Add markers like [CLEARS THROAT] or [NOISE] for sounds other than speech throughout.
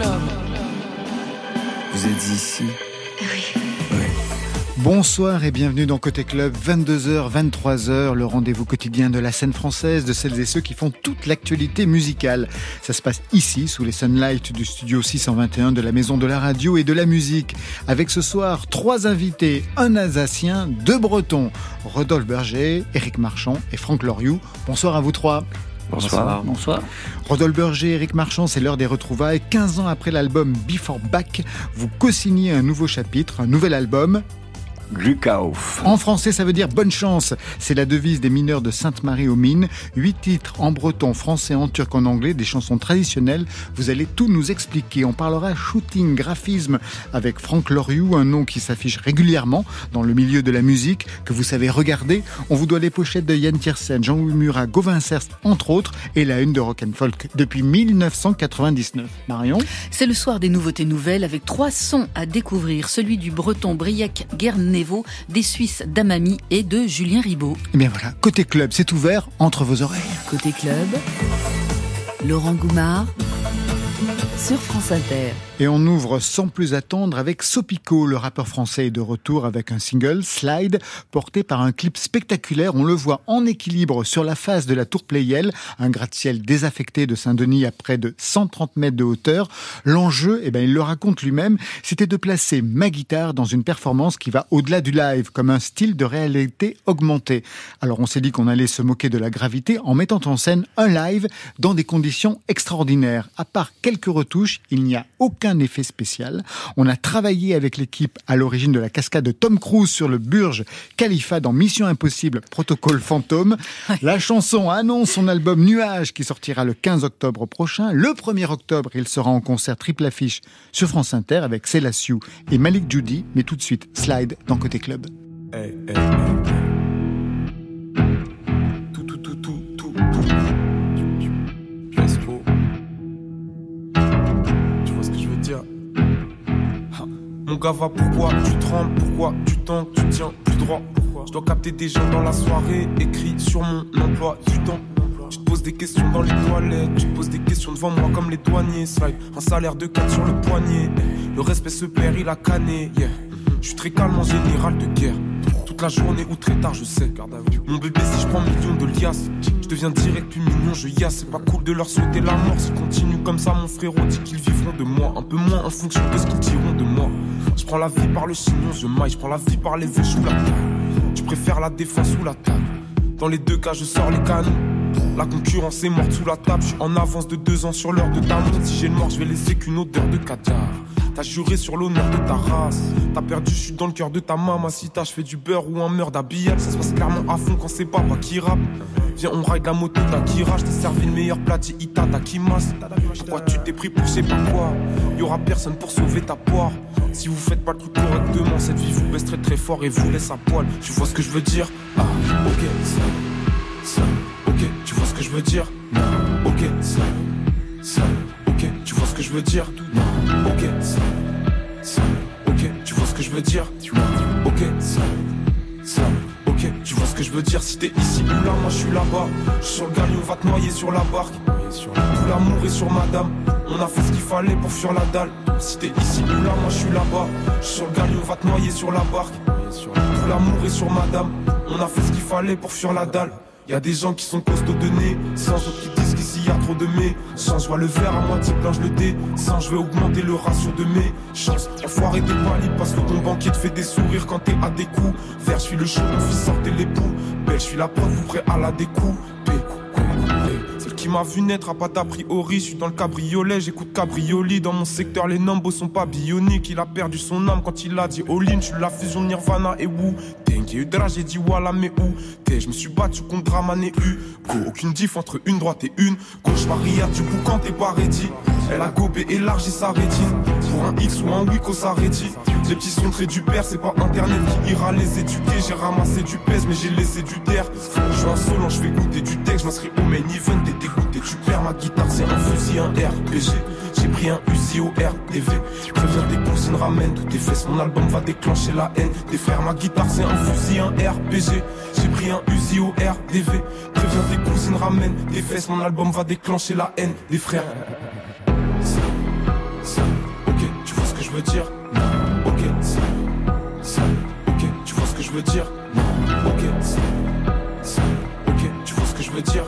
club. Vous êtes ici Oui. Bonsoir et bienvenue dans Côté Club, 22h, 23h, le rendez-vous quotidien de la scène française, de celles et ceux qui font toute l'actualité musicale. Ça se passe ici, sous les sunlights du studio 621 de la Maison de la Radio et de la Musique. Avec ce soir, trois invités, un Alsacien, deux Bretons, Rodolphe Berger, Éric Marchand et Franck Loriou. Bonsoir à vous trois. Bonsoir. Bonsoir. Rodolphe Berger, Éric Marchand, c'est l'heure des retrouvailles. 15 ans après l'album Before Back, vous co-signez un nouveau chapitre, un nouvel album, Glukauf. En français, ça veut dire bonne chance. C'est la devise des mineurs de Sainte-Marie aux Mines. Huit titres en breton, français, en turc, en anglais, des chansons traditionnelles. Vous allez tout nous expliquer. On parlera shooting, graphisme avec Franck Loriou, un nom qui s'affiche régulièrement dans le milieu de la musique, que vous savez regarder. On vous doit les pochettes de Yann Tiersen, Jean-Louis Murat, Gauvin entre autres, et la une de Rock and Folk depuis 1999. Marion? C'est le soir des nouveautés nouvelles avec trois sons à découvrir. Celui du breton Briac Guernet des Suisses d'Amami et de Julien Ribaud. Et eh bien voilà, côté club, c'est ouvert entre vos oreilles. Côté club, Laurent Goumard sur France Inter. Et on ouvre sans plus attendre avec Sopico, le rappeur français est de retour avec un single, Slide, porté par un clip spectaculaire. On le voit en équilibre sur la face de la tour Playel, un gratte-ciel désaffecté de Saint-Denis à près de 130 mètres de hauteur. L'enjeu, eh ben, il le raconte lui-même, c'était de placer ma guitare dans une performance qui va au-delà du live, comme un style de réalité augmentée. Alors on s'est dit qu'on allait se moquer de la gravité en mettant en scène un live dans des conditions extraordinaires. À part quelques retouches, il n'y a aucun effet spécial. On a travaillé avec l'équipe à l'origine de la cascade de Tom Cruise sur le Burge Khalifa dans Mission Impossible, Protocole Fantôme. La chanson annonce son album Nuage qui sortira le 15 octobre prochain. Le 1er octobre, il sera en concert triple affiche sur France Inter avec Célassiou et Malik Judy. Mais tout de suite, slide dans Côté Club. Mon gars va pourquoi tu trembles, pourquoi tu tentes, tu tiens plus droit. Je dois capter des gens dans la soirée, écrit sur mon emploi du temps. Tu te poses des questions dans les toilettes, tu te poses des questions devant moi comme les douaniers. Slide, un salaire de 4 sur le poignet. Le respect se perd, il a canné. Yeah. Je suis très calme en général de guerre. Toute la journée ou très tard, je sais. Mon bébé, si je prends millions de liasses, je deviens direct plus mignon, je yasse. C'est pas cool de leur souhaiter la mort. S'ils continuent comme ça, mon frérot dit qu'ils vivront de moi. Un peu moins en fonction de ce qu'ils diront de moi. Je prends la vie par le chignon, je maille, je prends la vie par les vœux sous la table. Tu préfères la défense ou la table. Dans les deux cas, je sors les canons. La concurrence est morte sous la table, je suis en avance de deux ans sur l'heure de montre. Si j'ai le mort, je vais laisser qu'une odeur de caviar. T'as juré sur l'honneur de ta race. T'as perdu, je suis dans le cœur de ta maman. Si t'as, je fais du beurre ou un meurtre d'habillage. Ça se passe clairement à fond quand c'est pas qui rappe. Viens, on ride la moto d'Akira. Je t'ai servi le meilleur plat Ita d'Akimas. Pourquoi tu t'es pris pour je sais pas quoi? Y aura personne pour sauver ta poire. Si vous faites pas le truc correctement, cette vie vous baisse très très fort et vous laisse à poil. Tu vois ce que je veux dire? Ah, ok, ça, ça, ok, tu vois ce que je veux dire? Non, ok, ça, ça, vois ce que je veux dire? Ok, ça, ok, tu vois ce que je veux dire? Ok, ça, ça, ok, tu vois ce que je veux dire? Si t'es ici ou là, moi je suis là-bas. Je sur le galion, va te noyer sur la barque. Tout l'amour est sur madame. On a fait ce qu'il fallait pour fuir la dalle. Si t'es ici ou là, moi je suis là-bas. Je sur le galion, va te noyer sur la barque. Tout l'amour est sur madame. On a fait ce qu'il fallait pour fuir la dalle. Y a des gens qui sont costauds de nez, sans autres qui qu'ici y a trop de mais. Sans je vois le verre à moitié plein, le dé. Je augmenter le ratio de mes chances. Enfoiré des paliers parce que ton banquier te fait des sourires quand t'es à des coups. Vert, je suis le chaud, mon fils sortez les poux. Belle, je suis la preuve, vous prêt à la découpe. Celle qui m'a vu naître a pas d'a priori. Je suis dans le cabriolet, j'écoute cabrioli. Dans mon secteur, les nombres sont pas bioniques. Il a perdu son âme quand il a dit all-in. Je suis la fusion Nirvana et Wu. J'ai dit voilà, mais où t'es? Je me suis battu contre Draman et U. Go, aucune diff entre une droite et une. Gauche Maria, du quand t'es pas ready? Elle a gobé, élargi sa rétine. Pour un X ou un Wiko, ça rédit. Les petits sont très du père, c'est pas internet qui ira les éduquer. J'ai ramassé du pèse, mais j'ai laissé du terre. Je suis insolent, je fais goûter du texte, je m'inscris au main event, t'es dégoûté. Tu perds ma guitare, c'est un fusil, un RPG. J'ai pris un Uzi au RDV. Préviens des cousines, ramène toutes tes fesses. Mon album va déclencher la haine. Des frères, ma guitare, c'est un fusil, un RPG. J'ai pris un Uzi au RDV. Préviens des cousines, ramène des fesses. Mon album va déclencher la haine. Des frères. Ça, je veux dire? Ok, ça, ça, ok, tu vois ce que je veux dire? Ok, ça, ça, ok, tu vois ce que je veux dire?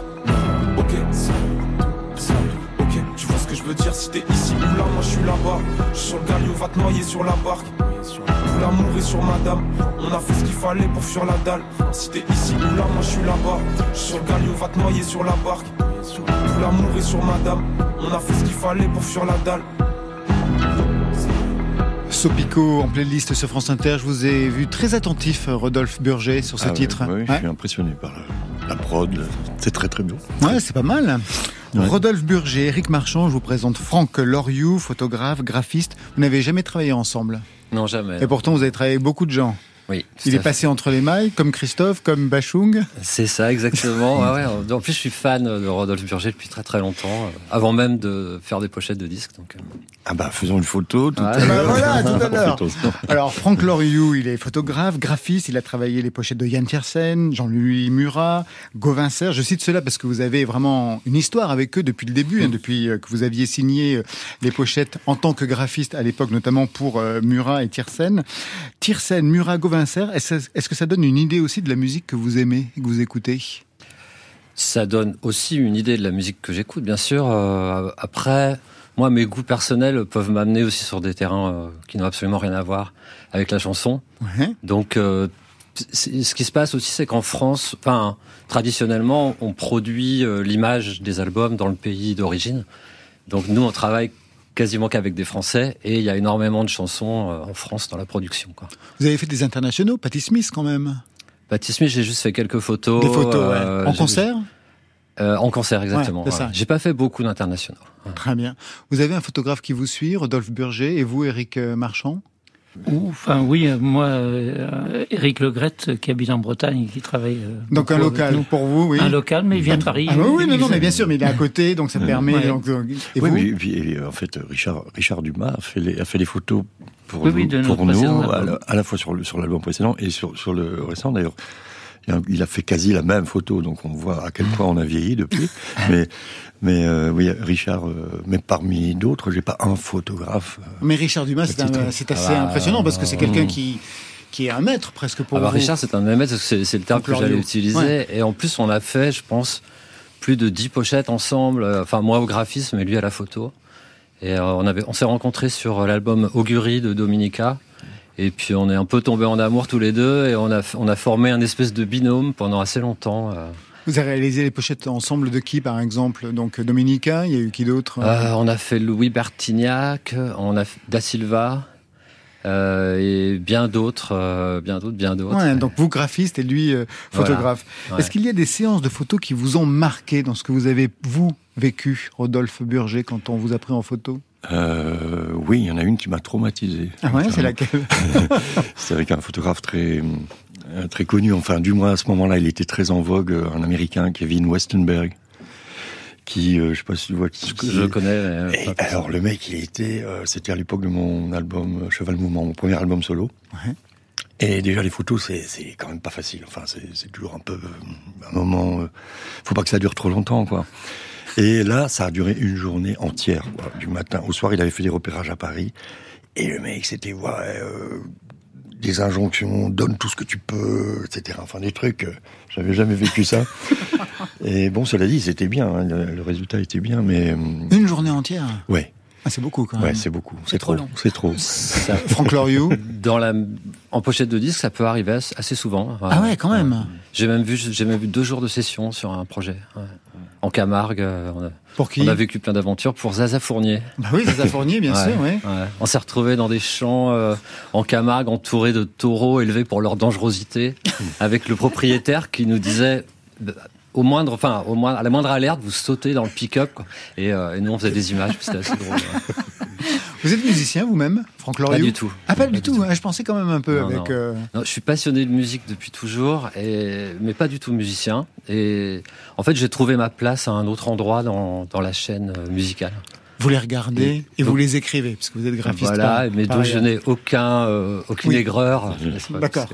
Dire Si t'es ici ou là, moi je suis là-bas Je suis sur le galiot, va te noyer sur la barque Tout l'amour est sur madame On a fait ce qu'il fallait pour fuir la dalle Si t'es ici ou là, moi je suis là-bas Je suis sur le galiot, va te noyer sur la barque Tout l'amour est sur madame On a fait ce qu'il fallait pour fuir la dalle Sopico en playlist sur France Inter. Je vous ai vu très attentif, Rodolphe Burger, sur ce Ah titre. Oui, je suis impressionné par la, la prod. C'est très très beau. Ouais, c'est pas mal. Ouais. Rodolphe Burger, Eric Marchand, je vous présente Franck Loriou, photographe, graphiste. Vous n'avez jamais travaillé ensemble? Non, jamais. Et pourtant, vous avez travaillé avec beaucoup de gens. Oui. Il est passé entre les mailles, comme Christophe, comme Bachung. C'est ça, exactement. ouais, [LAUGHS] ouais. En plus, je suis fan de Rodolphe Burger depuis très très longtemps, euh, avant même de faire des pochettes de disques. Donc, euh. Ah bah faisons une photo. Tout Ouais. à l'heure. Bah voilà, tout à [LAUGHS] l'heure. Alors, Franck Loriou, il est photographe, graphiste, il a travaillé les pochettes de Yann Tiersen, Jean-Louis Murat, Gauvin Serre. Je cite cela parce que vous avez vraiment une histoire avec eux depuis le début, hein, depuis euh, que vous aviez signé les pochettes en tant que graphiste à l'époque, notamment pour euh, Murat et Tiersen. Tiersen, Murat, Gauvin Est-ce que ça donne une idée aussi de la musique que vous aimez et que vous écoutez? Ça donne aussi une idée de la musique que j'écoute, bien sûr. Euh, après, moi, mes goûts personnels peuvent m'amener aussi sur des terrains euh, qui n'ont absolument rien à voir avec la chanson. Ouais. Donc, euh, ce qui se passe aussi, c'est qu'en France, enfin, traditionnellement, on produit l'image des albums dans le pays d'origine. Donc, nous, on travaille quasiment qu'avec des Français et il y a énormément de chansons euh, en France dans la production. Quoi. Vous avez fait des internationaux, Patti Smith quand même. Patti Smith, j'ai juste fait quelques photos. Des photos, ouais. euh, En concert euh, En concert, exactement. Ouais, ouais. J'ai pas fait beaucoup d'internationaux. Ouais. Très bien. Vous avez un photographe qui vous suit, Rodolphe Burger, et vous, Eric euh, Marchand? Ou, enfin, oui, euh, moi, euh, Eric Legrette, qui habite en Bretagne, et qui travaille. euh, Donc un local nous. pour vous, oui. Un local, mais il vient de Paris. Ah oui, oui, non, non, mais bien sûr, mais il est à côté, donc ça permet. Ouais. donc, et Oui, vous mais puis, et, en fait, Richard, Richard Dumas a fait les, a fait les photos pour Oui, nous, oui, de pour nous à, album. la, à la fois sur l'album précédent et sur sur le récent d'ailleurs. Il a- fait quasi la même photo, donc on voit à quel point on a vieilli depuis. [LAUGHS] mais mais euh, oui, Richard, euh, mais parmi d'autres, j'ai pas un photographe. euh, Mais Richard Dumas, c'est assez Ah impressionnant parce que c'est quelqu'un qui qui est un maître presque pour Ah bah, vous. Richard, c'est un que c'est le terme que j'allais utiliser. Ouais. Et en plus, on a fait, je pense, plus de 10 pochettes ensemble. Enfin, moi au graphisme et lui à la photo. Et on, avait, on s'est rencontrés sur l'album Augury de Dominica. Et puis on est un peu tombés en amour tous les deux et on a, on a formé un espèce de binôme pendant assez longtemps. euh. Vous avez réalisé les pochettes ensemble de qui, par exemple? Donc Dominica, il y a eu qui d'autre? Euh, on a fait Louis Bertignac, on a fait Da Silva euh, et bien d'autres, euh, bien d'autres, bien d'autres. Ouais, donc vous graphiste et lui photographe. Ouais. Est-ce qu'il y a des séances de photos qui vous ont marqué dans ce que vous avez vous vécu, Rodolphe Burger, quand on vous a pris en photo? Euh, oui, il y en a une qui m'a traumatisé. Ah ouais, c'est laquelle [LAUGHS] C'est avec un photographe très euh, très connu. Enfin, du moins à ce moment-là, il était très en vogue, euh, un Américain, Kevin Westenberg, qui, euh, je sais pas si tu vois qui. Je connais. euh, Et alors le mec, il était, euh, c'était à l'époque de mon album Cheval Mouvement, mon premier album solo. Ouais. Et déjà les photos, c'est c'est quand même pas facile. Enfin, c'est c'est toujours un peu un moment. euh, faut pas que ça dure trop longtemps, quoi. Et là, ça a duré une journée entière, quoi. Du matin au soir, il avait fait des repérages à Paris. Et le mec, c'était ouais, euh, des injonctions, donne tout ce que tu peux, etc. Enfin, des trucs, euh, j'avais jamais vécu ça. [LAUGHS] Et bon, cela dit, c'était bien, hein, le, le résultat était bien, mais euh, Une journée entière ouais, ah, C'est beaucoup quand ouais, même. c'est beaucoup, C'est trop trop, long. c'est trop. Ça- [LAUGHS] Franck Loriot [LAUGHS] dans la, en pochette de disque, ça peut arriver assez souvent. Ah ouais, quand même. J'ai même vu, j'ai même vu deux jours de session sur un projet. ouais. En Camargue, euh, on a, Pour qui on a vécu plein d'aventures pour Zaza Fournier. Bah oui, Zaza Fournier, bien [LAUGHS] Ouais, sûr, ouais. ouais. On s'est retrouvés dans des champs euh, en Camargue, entourés de taureaux élevés pour leur dangerosité, [LAUGHS] avec le propriétaire qui nous disait. Au moindre, enfin, au moins, à la moindre alerte, vous sautez dans le pick-up, quoi. Et, euh, et nous, on faisait des images, c'était assez drôle. Vous êtes musicien vous-même, Franck Pas Loriot du tout. Ah, pas, du tout, hein, je pensais quand même un peu Non, avec. non. euh, Non, je suis passionné de musique depuis toujours, et, mais pas du tout musicien. Et en fait, j'ai trouvé ma place à un autre endroit dans, dans la chaîne euh, musicale. Vous les regardez et, Et- vous les écrivez, parce que vous êtes graphiste. voilà, par- mais donc je ailleurs. n'ai aucun, euh, aucune Oui. aigreur. pas, D'accord.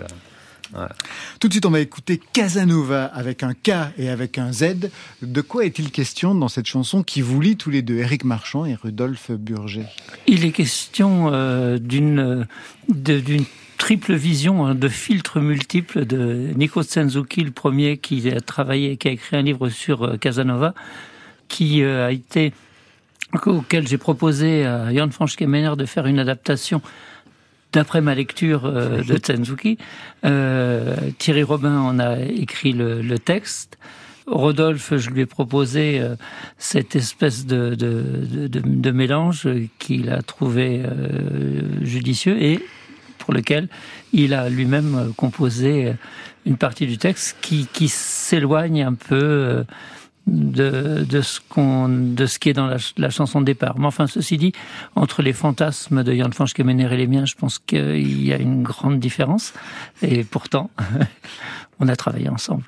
Tout de suite, on va écouter Casanova avec un K et avec un Z. De quoi est-il question dans cette chanson qui vous lit tous les deux, Éric Marchand et Rudolf Burger? Il est question euh, d'une d'une triple vision hein, de filtres multiples de Nico Senzuki, le premier qui a travaillé, qui a écrit un livre sur euh, Casanova, qui euh, a été auquel j'ai proposé à Jan Kemener de faire une adaptation d'après ma lecture euh, de Tsenzuki. Euh, Thierry Robin en a écrit le, le, texte. Rodolphe, je lui ai proposé euh, cette espèce de, de, de, de mélange qu'il a trouvé euh, judicieux et pour lequel il a lui-même composé une partie du texte qui, qui s'éloigne un peu de, de, ce qu'on, de ce qui est dans la, chanson de départ. Mais enfin, ceci dit, entre les fantasmes de Jan Kemener et les miens, je pense qu'il y a une grande différence. Et pourtant, [LAUGHS] on a travaillé ensemble.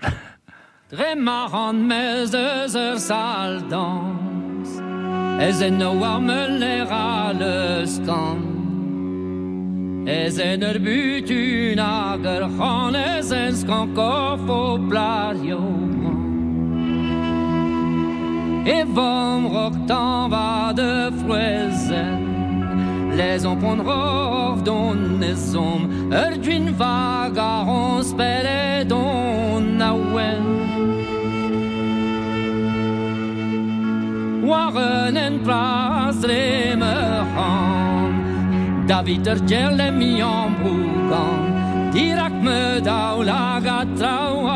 Et vom rocktan va de froezen Les on pondrov don nezom Er d'une vague à on spere don awen Waren en plas remerhan David er gelle mi en brougan Dirak me daou la gatrau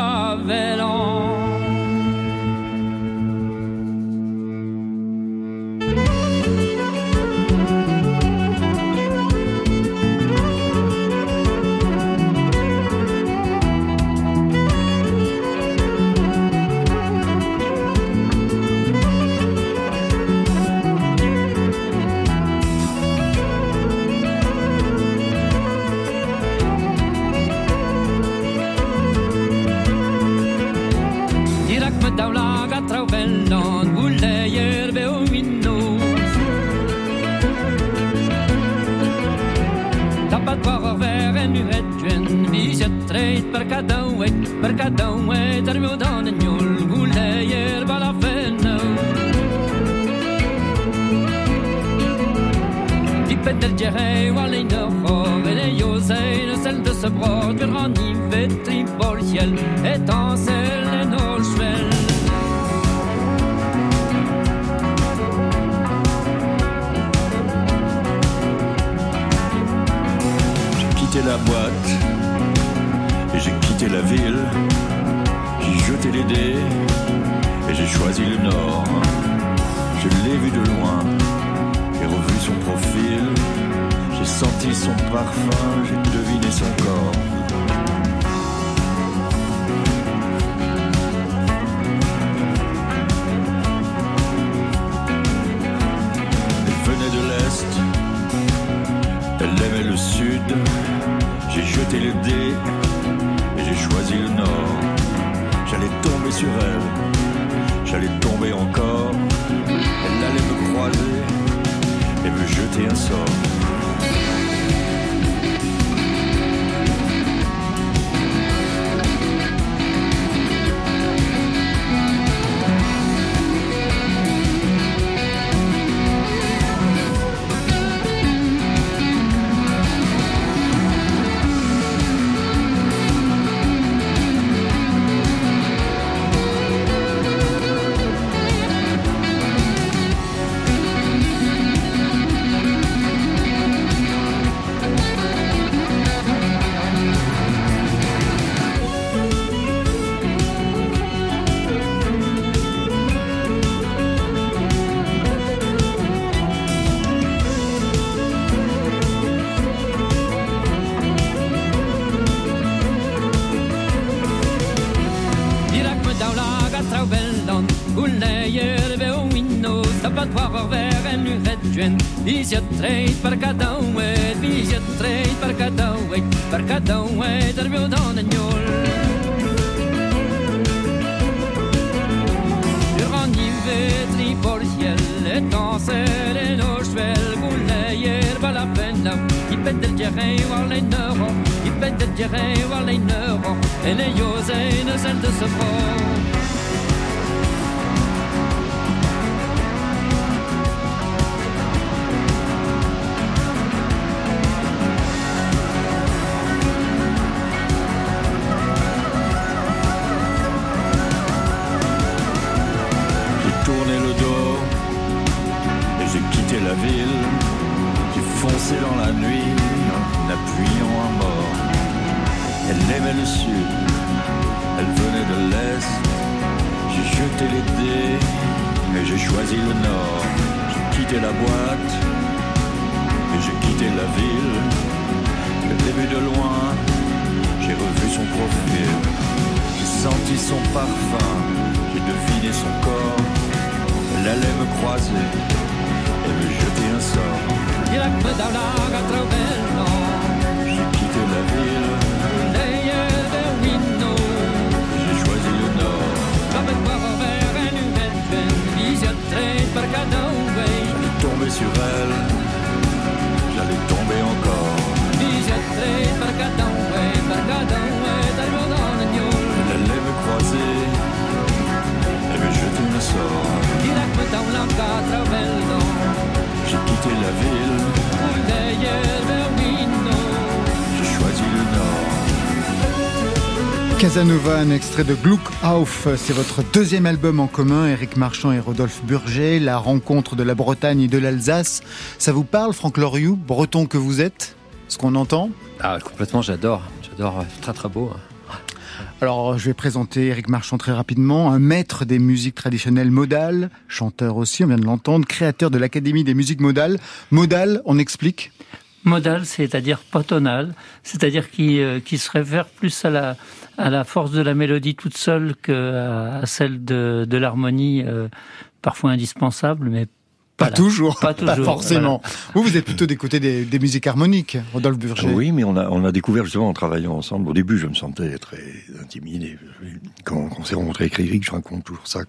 en een Jose, en een zelde se choisi le nord. J'ai quitté la boîte et j'ai quitté la ville. Le début de loin, j'ai revu son profil. J'ai senti son parfum, j'ai deviné son corps. Elle allait me croiser et me jeter un sort. J'ai quitté la ville, tomber sur elle, j'allais tomber encore. Elle allait me croiser. Et me jeter un sort. J'ai quitté la ville, Casanova, un extrait de Gluck auf, c'est votre deuxième album en commun, Éric Marchand et Rodolphe Burger, la rencontre de la Bretagne et de l'Alsace. Ça vous parle, Franck Loriou, breton que vous êtes? Ce qu'on entend? Ah, complètement, j'adore. J'adore, très très beau. Alors, je vais présenter Éric Marchand très rapidement, un maître des musiques traditionnelles modales, chanteur aussi, on vient de l'entendre, créateur de l'Académie des musiques modales. Modal, on explique? Modal, c'est-à-dire pas tonal, c'est-à-dire qui, euh, qui se réfère plus à la, à la force de la mélodie toute seule que à celle de, de l'harmonie, euh, parfois indispensable, mais Pas Voilà. toujours, Pas toujours, forcément. Vous, vous êtes plutôt des côtés des, des musiques harmoniques, Rodolphe Burger. Oui, mais on a, on a découvert justement en travaillant ensemble. Au début, je me sentais très intimidé. Quand, quand on s'est rencontré avec Eric, je raconte toujours ça.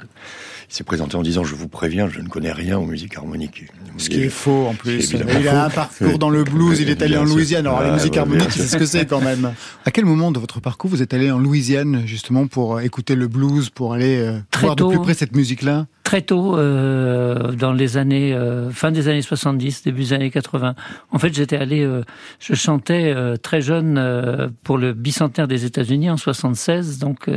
Il s'est présenté en disant Je vous préviens, je ne connais rien aux musiques harmoniques. Ce qui est faux en plus. Il a un faux. parcours dans le blues, il est allé en. Louisiane. Alors les Ah, musiques ouais, harmoniques, c'est ce que c'est quand même. À quel moment de votre parcours vous êtes allé en Louisiane justement pour écouter le blues, pour aller euh, Très voir de plus près cette musique-là? Très tôt, euh, dans les années euh, fin des années 70, début des années 80. En fait, j'étais allé, euh, je chantais très jeune pour le bicentenaire des États-Unis en 76, donc.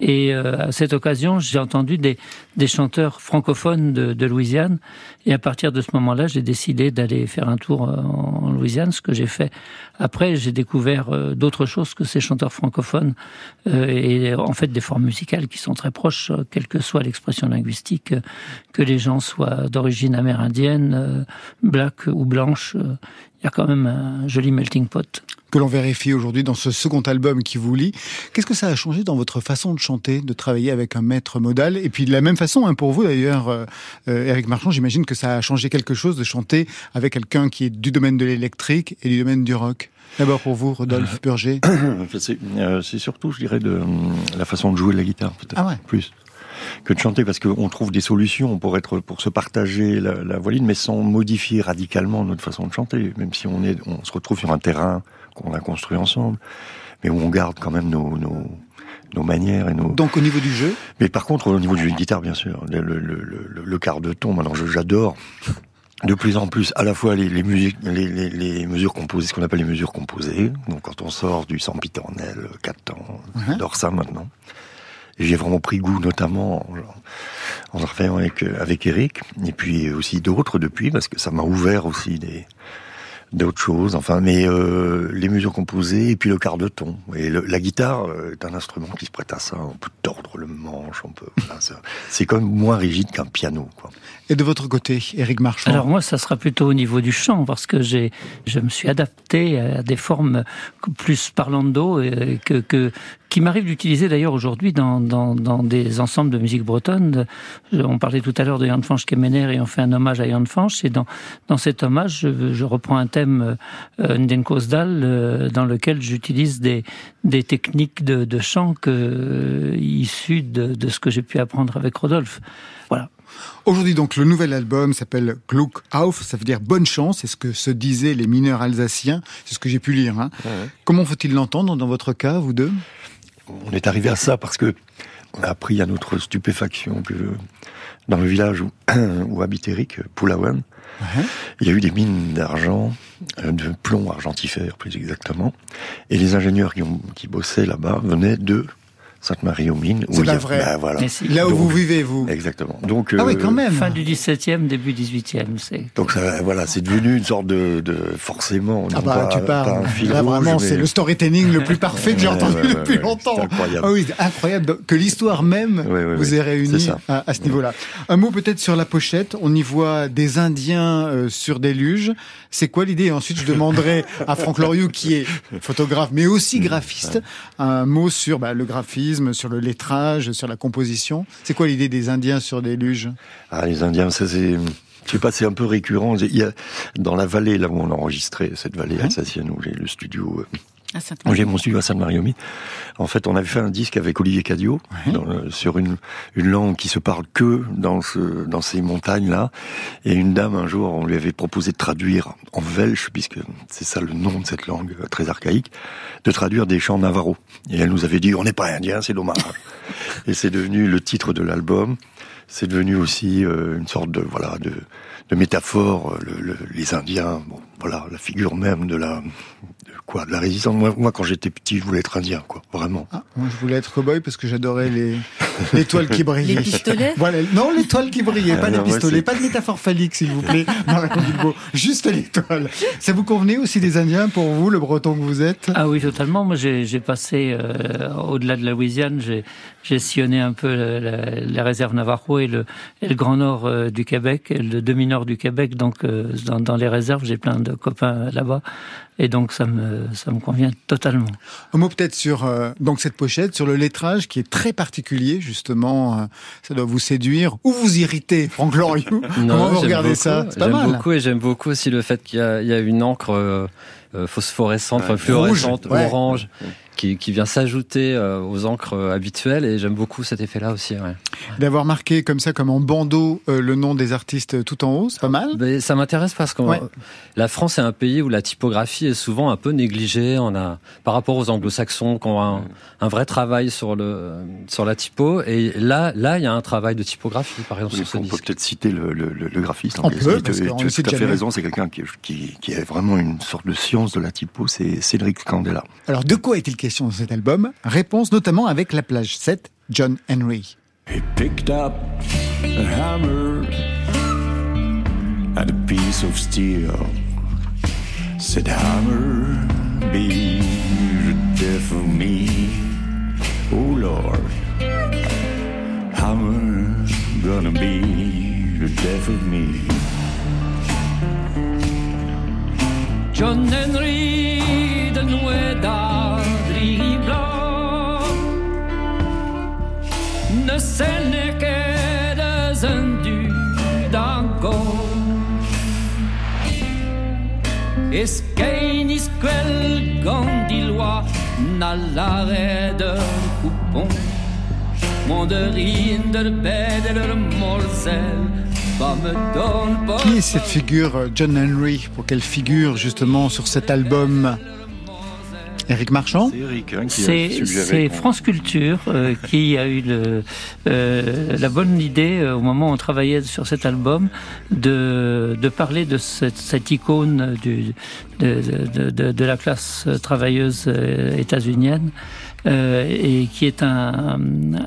Et euh, à cette occasion, j'ai entendu des, des chanteurs francophones de, de Louisiane. Et à partir de ce moment-là, j'ai décidé d'aller faire un tour euh, en Louisiane, ce que j'ai fait. Après, j'ai découvert euh, d'autres choses que ces chanteurs francophones et en fait des formes musicales qui sont très proches, quelle que soit l'expression linguistique, que les gens soient d'origine amérindienne, black ou blanche. Il y a quand même un joli melting pot. Que l'on vérifie aujourd'hui dans ce second album qui vous lit. Qu'est-ce que ça a changé dans votre façon de chanter, de travailler avec un maître modal? Et puis de la même façon, hein, pour vous d'ailleurs, euh, euh, Eric Marchand, j'imagine que ça a changé quelque chose de chanter avec quelqu'un qui est du domaine de l'électrique et du domaine du rock. D'abord pour vous, Rodolphe Burger. [COUGHS] Enfin, c'est euh, surtout, je dirais, de euh, la façon de jouer de la guitare, peut-être Ah ouais. plus que de chanter, parce qu'on trouve des solutions pour être, pour se partager la, la voiline, mais sans modifier radicalement notre façon de chanter, même si on est, on se retrouve sur un terrain qu'on a construit ensemble, mais où on garde quand même nos, nos, nos manières et nos. Donc au niveau du jeu, Mais par contre, au niveau du jeu de guitare, bien sûr, le, le, le, le- le quart de ton, maintenant, j'adore de plus en plus à la fois les, les musiques, les, les, les mesures composées, ce qu'on appelle les mesures composées. Donc quand on sort du sempiternel, 4 temps, j'adore ça maintenant. Et j'ai vraiment pris goût, notamment en, en travaillant avec, euh, avec Eric, et puis aussi d'autres depuis, parce que ça m'a ouvert aussi des d'autres choses. Enfin, mais euh, les mesures composées et puis le quart de ton. Et le- la guitare euh, est un instrument qui se prête à ça. On peut tordre le manche, on peut. voilà, c'est quand même moins rigide qu'un piano, quoi. et de votre côté, Eric Marchand. Alors moi, ça sera plutôt au niveau du chant, parce que j'ai, je me suis adapté à des formes plus parlando euh, que, que qui m'arrive d'utiliser d'ailleurs aujourd'hui dans, dans, dans des ensembles de musique bretonne. Je- On parlait tout à l'heure de Jan Fanch Kemener et on fait un hommage à Jan Fanch. Et dans, dans cet hommage, je, je reprends un thème euh, Ndenkosdal euh, dans lequel j'utilise des, des techniques de, de chant que, euh, issues de, de ce que j'ai pu apprendre avec Rodolphe. Voilà. Aujourd'hui, donc, le nouvel album s'appelle Glück auf, ça veut dire bonne chance, c'est ce que se disaient les mineurs alsaciens, c'est ce que j'ai pu lire. Hein. Comment faut-il l'entendre dans votre cas, vous deux? On est arrivé à ça parce que on a appris à notre stupéfaction que dans le village où, [CLEARS THROAT] où habite Eric, Poulawen, il y a eu des mines d'argent, euh, de plomb argentifère plus exactement, et les ingénieurs qui, ont, qui bossaient là-bas venaient de Sainte-Marie-aux-Mines. C'est pas vrai. Bah, voilà. Mais si. Là où Donc, vous vivez, vous Exactement. Donc, Ah oui, euh, quand même Fin du 17e, début 18e, c'est. Donc ça, voilà, c'est devenu une sorte de, de forcément. Ah bah, pas, tu pas parles. un fil Là, rouge, vraiment, mais- c'est le storytelling le plus parfait que j'ai entendu ouais, ouais, depuis ouais, longtemps. c'est incroyable. Ah oui, c'est incroyable donc, que l'histoire même Ouais, ouais, vous ouais. ait à, à ce niveau-là. Un mot peut-être sur la pochette. On y voit des Indiens euh, sur des luges. C'est quoi l'idée Ensuite, je demanderai à Franck Loriot, qui est photographe, mais aussi graphiste, un mot sur bah, le graphisme, sur le lettrage, sur la composition. C'est quoi l'idée des Indiens sur des luges? Ah, les Indiens, ça c'est. Je sais pas, c'est un peu récurrent. Il y a, dans la vallée, là où on a enregistré, cette vallée alsacienne où j'ai le studio, sainte j'ai mon studio à Sainte-Marie-aux-Mines. En fait, on avait fait un disque avec Olivier Cadio dans le- sur une, une langue qui se parle que dans ce, dans ces montagnes-là. Et une dame, un jour, on lui avait proposé de traduire en welsh, puisque c'est ça le nom de cette langue euh, très archaïque, de traduire des chants navarro. Et elle nous avait dit, on n'est pas indien, c'est dommage. Et c'est devenu le titre de l'album. C'est devenu aussi euh, une sorte de voilà de, de métaphore. euh, Le, le- les Indiens, bon, voilà la figure même de la quoi de la résistance. Moi, moi, quand j'étais petit, je voulais être indien, quoi, vraiment. ah, Moi, je voulais être cow-boy parce que j'adorais les [LAUGHS] l'étoile qui brillait. Les pistolets Voilà, non, l'étoile qui brillait, Ah pas les non, pistolets, pas de métaphore phallique, s'il vous plaît. [LAUGHS] Juste l'étoile. Ça vous convenait aussi des Indiens pour vous, le breton que vous êtes? Ah oui, totalement. Moi, j'ai j'ai passé euh, au-delà de la Louisiane, j'ai j'ai sillonné un peu la, la- la réserve Navajo et le, et le grand nord euh, du Québec, et le demi-nord du Québec. Donc, euh, dans, dans les réserves, j'ai plein de copains là-bas, et donc ça me ça me convient totalement. Un mot peut-être sur euh, donc cette pochette, sur le lettrage qui est très particulier, justement. euh, ça doit vous séduire ou vous irriter, Franck Loriot. [LAUGHS] Comment vous regardez beaucoup. ça? C'est pas J'aime beaucoup et j'aime beaucoup aussi le fait qu'il y, a- il y a une encre phosphorescente, enfin fluorescente, Rouge, ouais. orange, qui, qui vient s'ajouter euh, aux encres euh, habituelles et j'aime beaucoup cet effet-là aussi. Ouais. D'avoir marqué comme ça, comme en bandeau, euh, le nom des artistes tout en haut, c'est pas mal. Mais ça m'intéresse parce que Ouais. la France est un pays où la typographie est souvent un peu négligée. On a, par rapport aux anglo-saxons, qui ont un, un vrai travail sur le sur la typo. Et là, là, il y a un travail de typographie, par exemple, Oui, sur ce on peut peut-être citer le, le, le, le graphiste. On plus. peut, tu- as tout à fait raison. C'est quelqu'un qui, qui, qui est vraiment une sorte de science de la typo. C'est Cédric Candela. Alors, de quoi est-il question? Dans cet album Réponse notamment avec la plage 7, John Henry. He picked up a hammer and a piece of steel. Said, Hammer, be the death of me. Oh Lord, Hammer, gonna be the death of me. John Henry de Nueda Ne se ne che desendu d'anco Es che inis quel gondiloi Nall'are del coupon Mandarine de bed de morsel Pas me donne pas Qui est cette figure, euh, John Henry? Pour quelle figure, justement, sur cet album? Suggéré c'est qu'on- France Culture euh, qui a eu le, euh, la bonne idée, euh, au moment où on travaillait sur cet album, de, de parler de cette, cette icône du, de, de, de, de la classe travailleuse états-unienne, euh, et qui est un,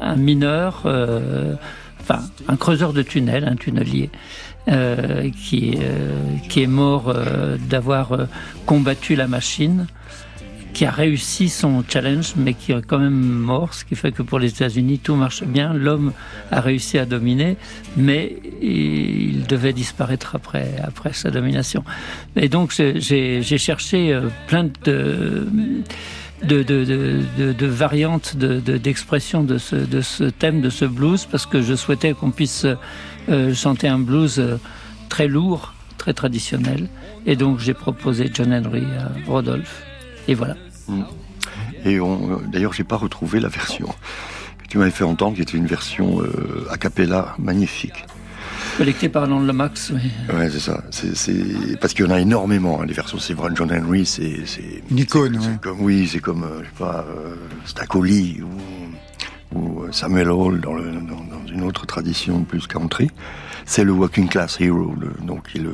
un mineur, euh, enfin un creuseur de tunnels, un tunnelier. euh, qui, euh, qui est mort euh, d'avoir combattu la machine qui a réussi son challenge, mais qui est quand même mort, ce qui fait que pour les États-Unis, tout marche bien. L'homme a réussi à dominer, mais il devait disparaître après, après sa domination. Et donc, j'ai cherché euh, plein de... De, de, de, de, variantes d'expression de, de, ce, de ce thème, de ce blues, parce que je souhaitais qu'on puisse euh, chanter un blues euh, très lourd, très traditionnel. Et donc j'ai proposé John Henry à Rodolphe. Et voilà. Et on, euh, d'ailleurs, j'ai pas retrouvé la version que tu m'avais fait entendre, qui était une version euh, a cappella magnifique. Collecté par Land Max, oui. Ouais, c'est ça. C'est. Parce qu'il y en a énormément. Hein. Les versions, c'est John Henry, c'est, c'est une icône. C'est, ouais. comme, oui, c'est comme, euh, je sais pas, euh, Stacoli ou, ou Samuel Hall dans, le, dans, dans, une autre tradition plus country. C'est le Working Class Hero, le, donc est le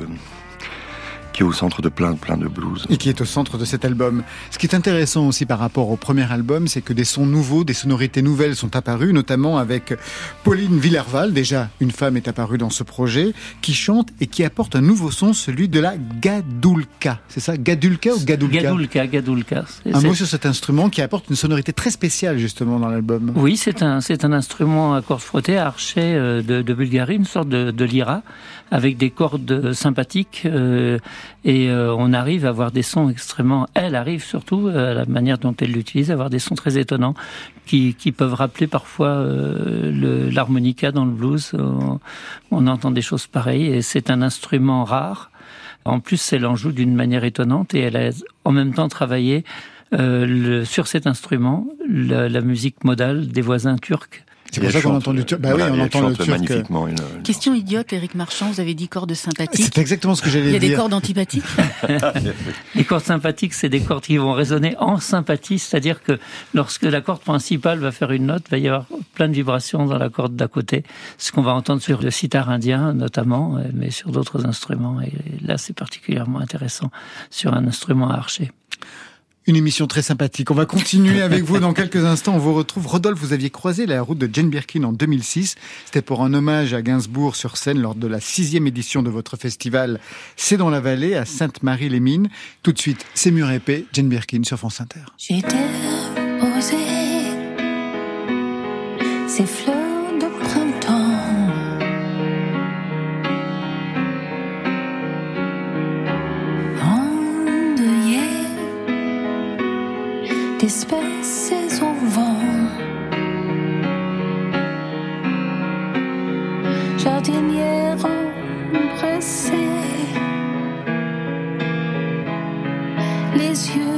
qui est au centre de plein, plein de blues. Et qui est au centre de cet album. Ce qui est intéressant aussi par rapport au premier album, c'est que des sons nouveaux, des sonorités nouvelles sont apparues, notamment avec Pauline Villerval, déjà une femme est apparue dans ce projet, qui chante et qui apporte un nouveau son, celui de la gadulka. C'est ça Gadulka ou gadulka? Gadulka, gadulka. Un mot sur cet instrument qui apporte une sonorité très spéciale justement dans l'album. Oui, c'est un, c'est un instrument à cordes frottées, archet euh, de, de Bulgarie, une sorte de, de lyra, avec des cordes sympathiques. Euh, et euh, on arrive à avoir des sons extrêmement. Elle arrive surtout à la manière dont elle l'utilise, à avoir des sons très étonnants qui, qui peuvent rappeler parfois euh, l'harmonica dans le blues. On, on, entend des choses pareilles et c'est un instrument rare. En plus, elle en joue d'une manière étonnante et elle a en même temps travaillé euh, le, sur cet instrument la, la musique modale des voisins turcs. C'est pour ça qu'on entend le turc. Bah voilà, oui, on entend le turc. magnifiquement. Une, une... Question idiote, Éric Marchand, vous avez dit cordes sympathiques. C'est exactement ce que j'allais dire. Il y a des cordes antipathiques [LAUGHS] Les cordes sympathiques, c'est des cordes qui vont résonner en sympathie, c'est-à-dire que lorsque la corde principale va faire une note, il va y avoir plein de vibrations dans la corde d'à côté, ce qu'on va entendre sur le sitar indien notamment, mais sur d'autres instruments. Et là, c'est particulièrement intéressant sur un instrument à archer. Une émission très sympathique. On va continuer avec vous dans quelques instants. On vous retrouve. Rodolphe, vous aviez croisé la route de Jane Birkin en 2006. C'était pour un hommage à Gainsbourg sur scène lors de la sixième édition de votre festival C'est dans la vallée à Sainte-Marie-les-Mines. Tout de suite, c'est mur épais, Jane Birkin sur France Inter. D'espèces au vent. Jardinière empressée, les yeux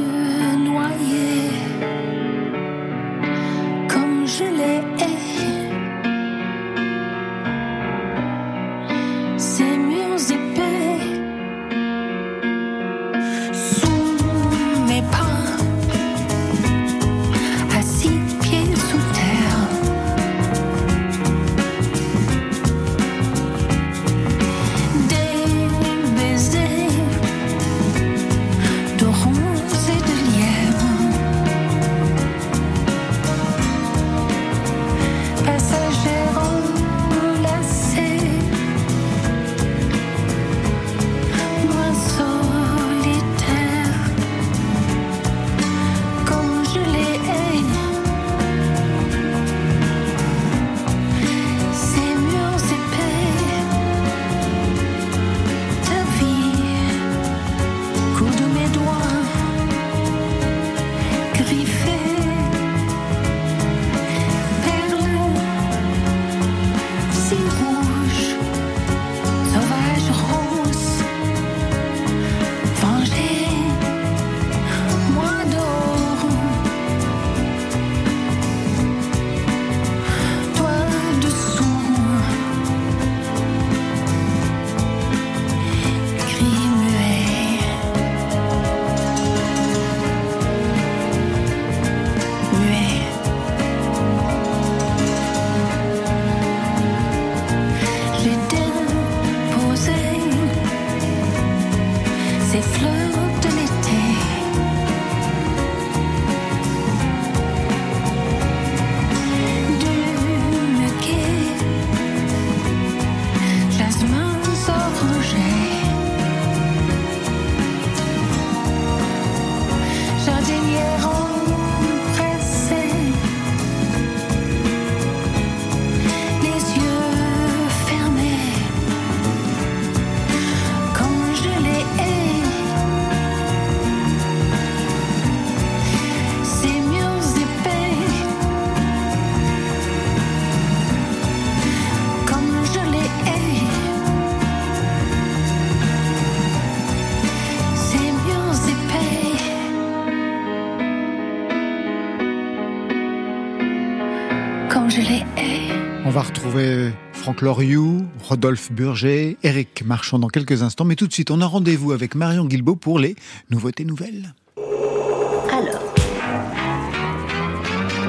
retrouver Franck Loriou, Rodolphe Burger, Eric Marchand dans quelques instants. Mais tout de suite, on a rendez-vous avec Marion Guilbeault pour les nouveautés nouvelles. Alors,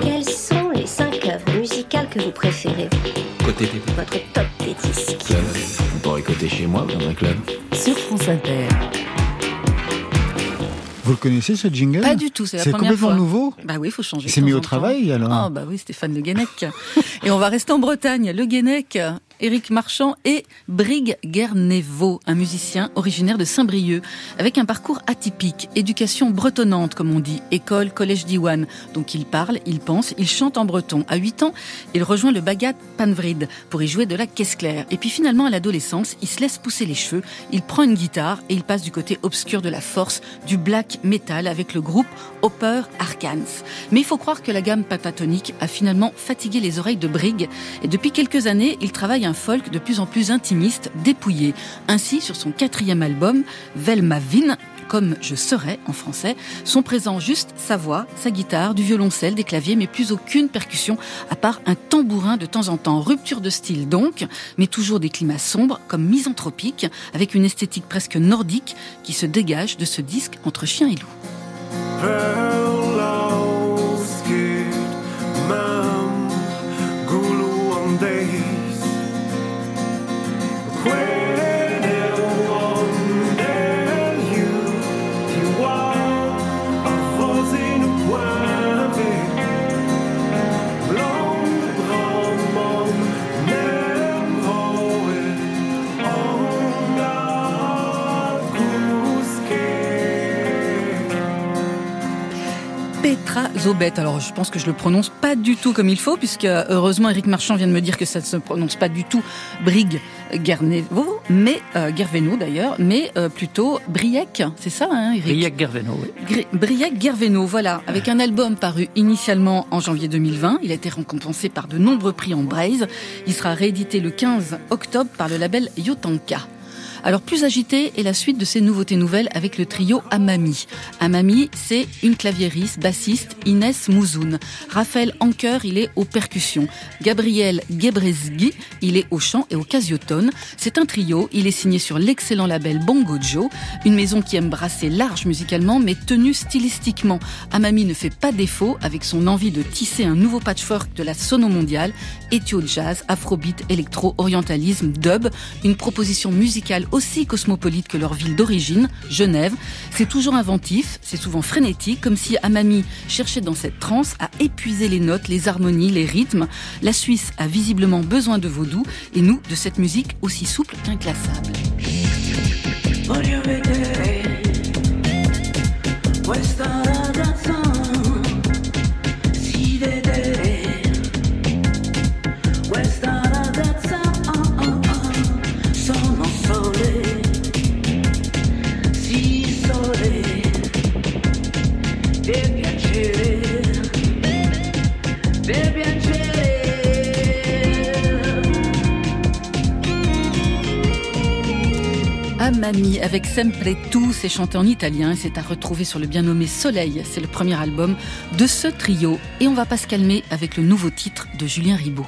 quelles sont les cinq œuvres musicales que vous préférez? Côté Votre top des disques club. Vous pourrez côté chez moi dans un club. Sur France Inter. Vous le connaissez ce jingle Pas du tout, c'est la C'est première complètement fois. nouveau Bah oui, il faut changer. De mis au travail alors Ah bah oui, Stéphane Le Guenec. et on va rester en Bretagne. Le Guenec, Éric Marchand et Brig Guernevo, un musicien originaire de Saint-Brieuc, avec un parcours atypique, éducation bretonnante comme on dit, école, collège d'Iwan. Donc il parle, il pense, il chante en breton. À 8 ans, il rejoint le Bagat Panvrid pour y jouer de la caisse claire. Et puis finalement, à l'adolescence, il se laisse pousser les cheveux, il prend une guitare et il passe du côté obscur de la force, du black metal avec le groupe Hopper Arcans. Mais il faut croire que la gamme pentatonique a finalement fatigué les oreilles de Brig et depuis quelques années, il travaille folk de plus en plus intimiste, dépouillé. Ainsi, sur son quatrième album, Velma Vin, comme je serais en français, sont présents juste sa voix, sa guitare, du violoncelle, des claviers, mais plus aucune percussion, à part un tambourin de temps en temps. Rupture de style donc, mais toujours des climats sombres, comme misanthropiques, avec une esthétique presque nordique qui se dégage de ce disque entre chien et loup. Zobet. Alors, je pense que je le prononce pas du tout comme il faut, puisque heureusement, Eric Marchand vient de me dire que ça ne se prononce pas du tout Brig Guernevo, mais euh, Gerveno d'ailleurs, mais euh, plutôt Briec, c'est ça, hein, Eric Briac Gerveno, oui. Gerveno, voilà, avec un album paru initialement en janvier 2020. Il a été récompensé par de nombreux prix en braise. Il sera réédité le 15 octobre par le label Yotanka. Alors plus agité est la suite de ces nouveautés nouvelles avec le trio Amami. Amami, c'est une claviériste, bassiste, Inès Mouzoun. Raphaël Anker, il est aux percussions. Gabriel Gebrezgi, il est au chant et au casiotone. C'est un trio, il est signé sur l'excellent label Bongo Joe, une maison qui aime brasser large musicalement mais tenue stylistiquement. Amami ne fait pas défaut avec son envie de tisser un nouveau patchwork de la sono mondiale, ethio jazz, afrobeat, électro, orientalisme, dub, une proposition musicale aussi cosmopolite que leur ville d'origine, Genève. C'est toujours inventif, c'est souvent frénétique, comme si Amami cherchait dans cette transe à épuiser les notes, les harmonies, les rythmes. La Suisse a visiblement besoin de vaudou et nous de cette musique aussi souple qu'inclassable. Amami avec Sempre Tu, c'est chanté en italien et c'est à retrouver sur le bien nommé Soleil. C'est le premier album de ce trio. Et on va pas se calmer avec le nouveau titre de Julien Ribaud.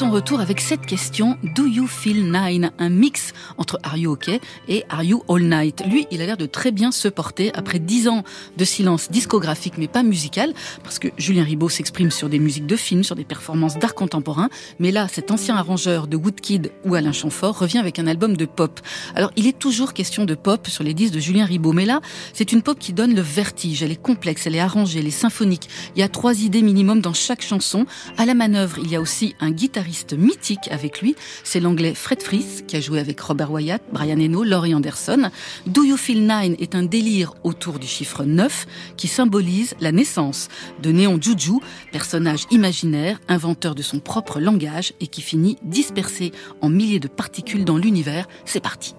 Son retour avec cette question Do you feel nine? Un mix entre Are you okay et Are you all night? Lui, il a l'air de très bien se porter après dix ans de silence discographique mais pas musical, parce que Julien Ribaud s'exprime sur des musiques de films, sur des performances d'art contemporain, mais là, cet ancien arrangeur de Woodkid ou Alain Chamfort revient avec un album de pop. Alors, il est toujours question de pop sur les disques de Julien Ribaud, mais là, c'est une pop qui donne le vertige. Elle est complexe, elle est arrangée, elle est symphonique. Il y a trois idées minimum dans chaque chanson. À la manœuvre, il y a aussi un guitariste mythique avec lui. C'est l'anglais Fred Fries, qui a joué avec Robert Wyatt, Brian Eno, Laurie Anderson. Do You Feel Nine est un délire autour du chiffre 9 qui symbolise la naissance de Néon Juju, personnage imaginaire, inventeur de son propre langage et qui finit dispersé en milliers de particules dans l'univers. C'est parti.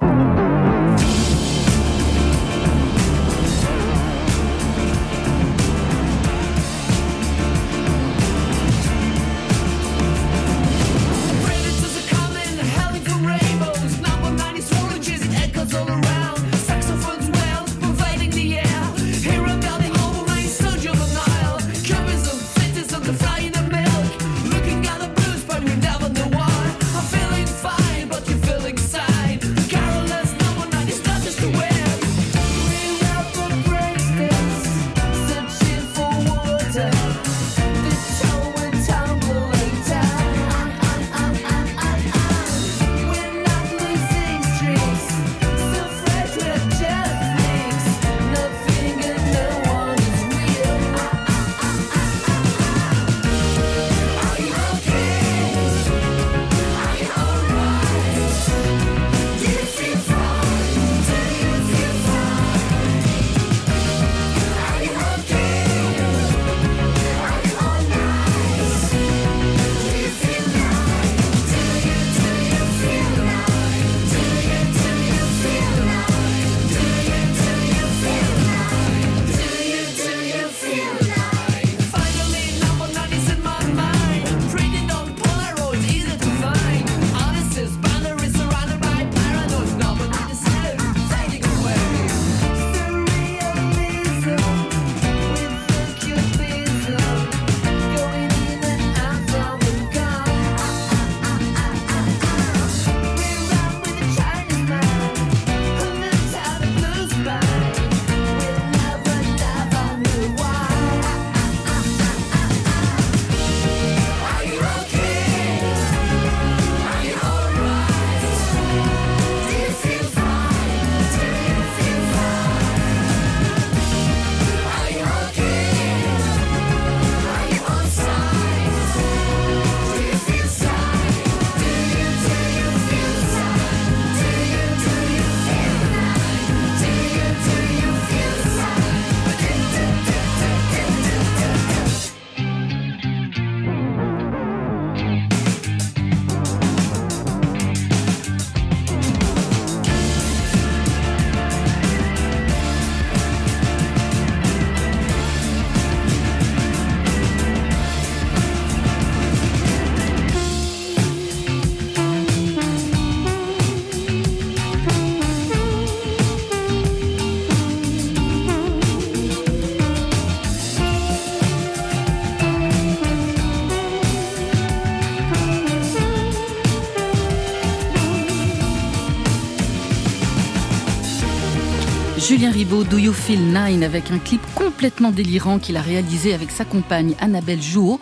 Ribaud, Do You Feel Nine, avec un clip complètement délirant qu'il a réalisé avec sa compagne Annabelle Jouot.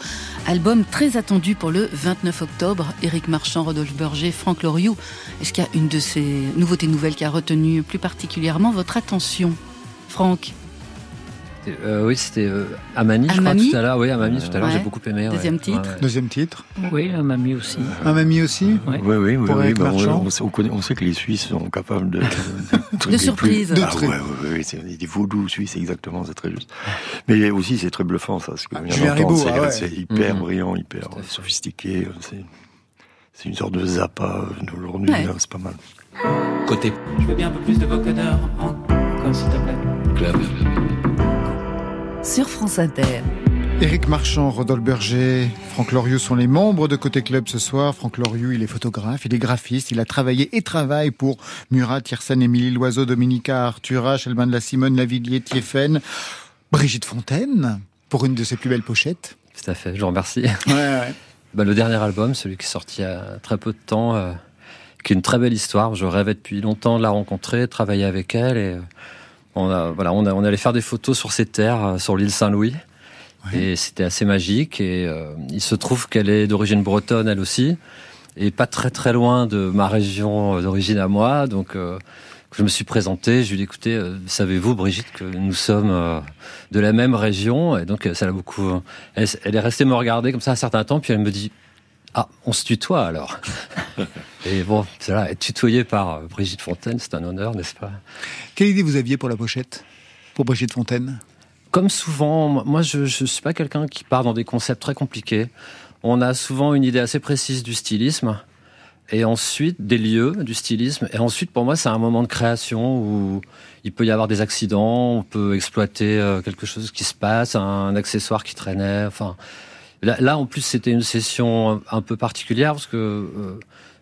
Album très attendu pour le 29 octobre. Éric Marchand, Rodolphe Berger, Franck Loriou. Est-ce qu'il y a une de ces nouveautés nouvelles qui a retenu plus particulièrement votre attention? Franck Euh, oui, c'était euh, Amani, je crois, Amami tout à l'heure. Oui, Amami, tout à l'heure, Ouais. j'ai beaucoup aimé. ouais. Deuxième titre. Ouais. Deuxième titre. Oui, un mamie aussi. Un mamie aussi Ouais. Oui, oui, oui. Pour oui, Eric bah, on, Marchand. on sait, on connaît- on sait que les Suisses sont capables de... De [LAUGHS] surprises. Ah, De ouais, trucs. ouais, ouais, ouais, c'est des vaudous suisses, exactement, c'est très juste. Mais aussi, c'est très bluffant, ça. Ce que Ah, Julien d'entendre, c'est ah ouais. c'est hyper Mhm. brillant, hyper Tout à fait. sophistiqué. euh, C'est c'est une sorte de zappa euh, d'aujourd'hui, Ouais. là, c'est pas mal. Côté Je veux bien un peu plus de vocodeur encore, s'il te plaît. club. Sur France Inter. Éric Marchand, Rodolphe Berger, Franck Loriot sont les membres de Côté Club ce soir. Franck Loriot, il est photographe, il est graphiste, il a travaillé et travaille pour Murat, Tiersen, Émilie Loiseau, Dominica, Arthur H, Elman de la Simone, Lavillier, Thieffen, Brigitte Fontaine, pour une de ses plus belles pochettes. Tout à fait, je vous remercie. Ouais, ouais. [LAUGHS] Bah, le dernier album, celui qui est sorti il y a très peu de temps, euh, qui est une très belle histoire. Je rêvais depuis longtemps de la rencontrer, de travailler avec elle. Et euh, on, a, voilà, on, a, on allait faire des photos sur ses terres, euh, sur l'île Saint-Louis. Et c'était assez magique. Et euh, il se trouve qu'elle est d'origine bretonne, elle aussi. Et pas très très loin de ma région euh, d'origine à moi. Donc euh, je me suis présenté, je lui ai dit, écoutez, euh, savez-vous, Brigitte, que nous sommes euh, de la même région? Et donc ça l'a beaucoup... Elle, elle est restée me regarder comme ça un certain temps, puis elle me dit, ah, on se tutoie alors. [LAUGHS] Et bon, c'est là, être tutoyé par euh, Brigitte Fontaine, c'est un honneur, n'est-ce pas? Quelle idée vous aviez pour la pochette? Pour Brigitte Fontaine? Comme souvent, moi je ne suis pas quelqu'un qui part dans des concepts très compliqués. On a souvent une idée assez précise du stylisme, et ensuite des lieux du stylisme. Et ensuite, pour moi, c'est un moment de création où il peut y avoir des accidents, on peut exploiter euh, quelque chose qui se passe, un accessoire qui traînait. Enfin, là, là en plus, c'était une session un peu particulière parce que. euh,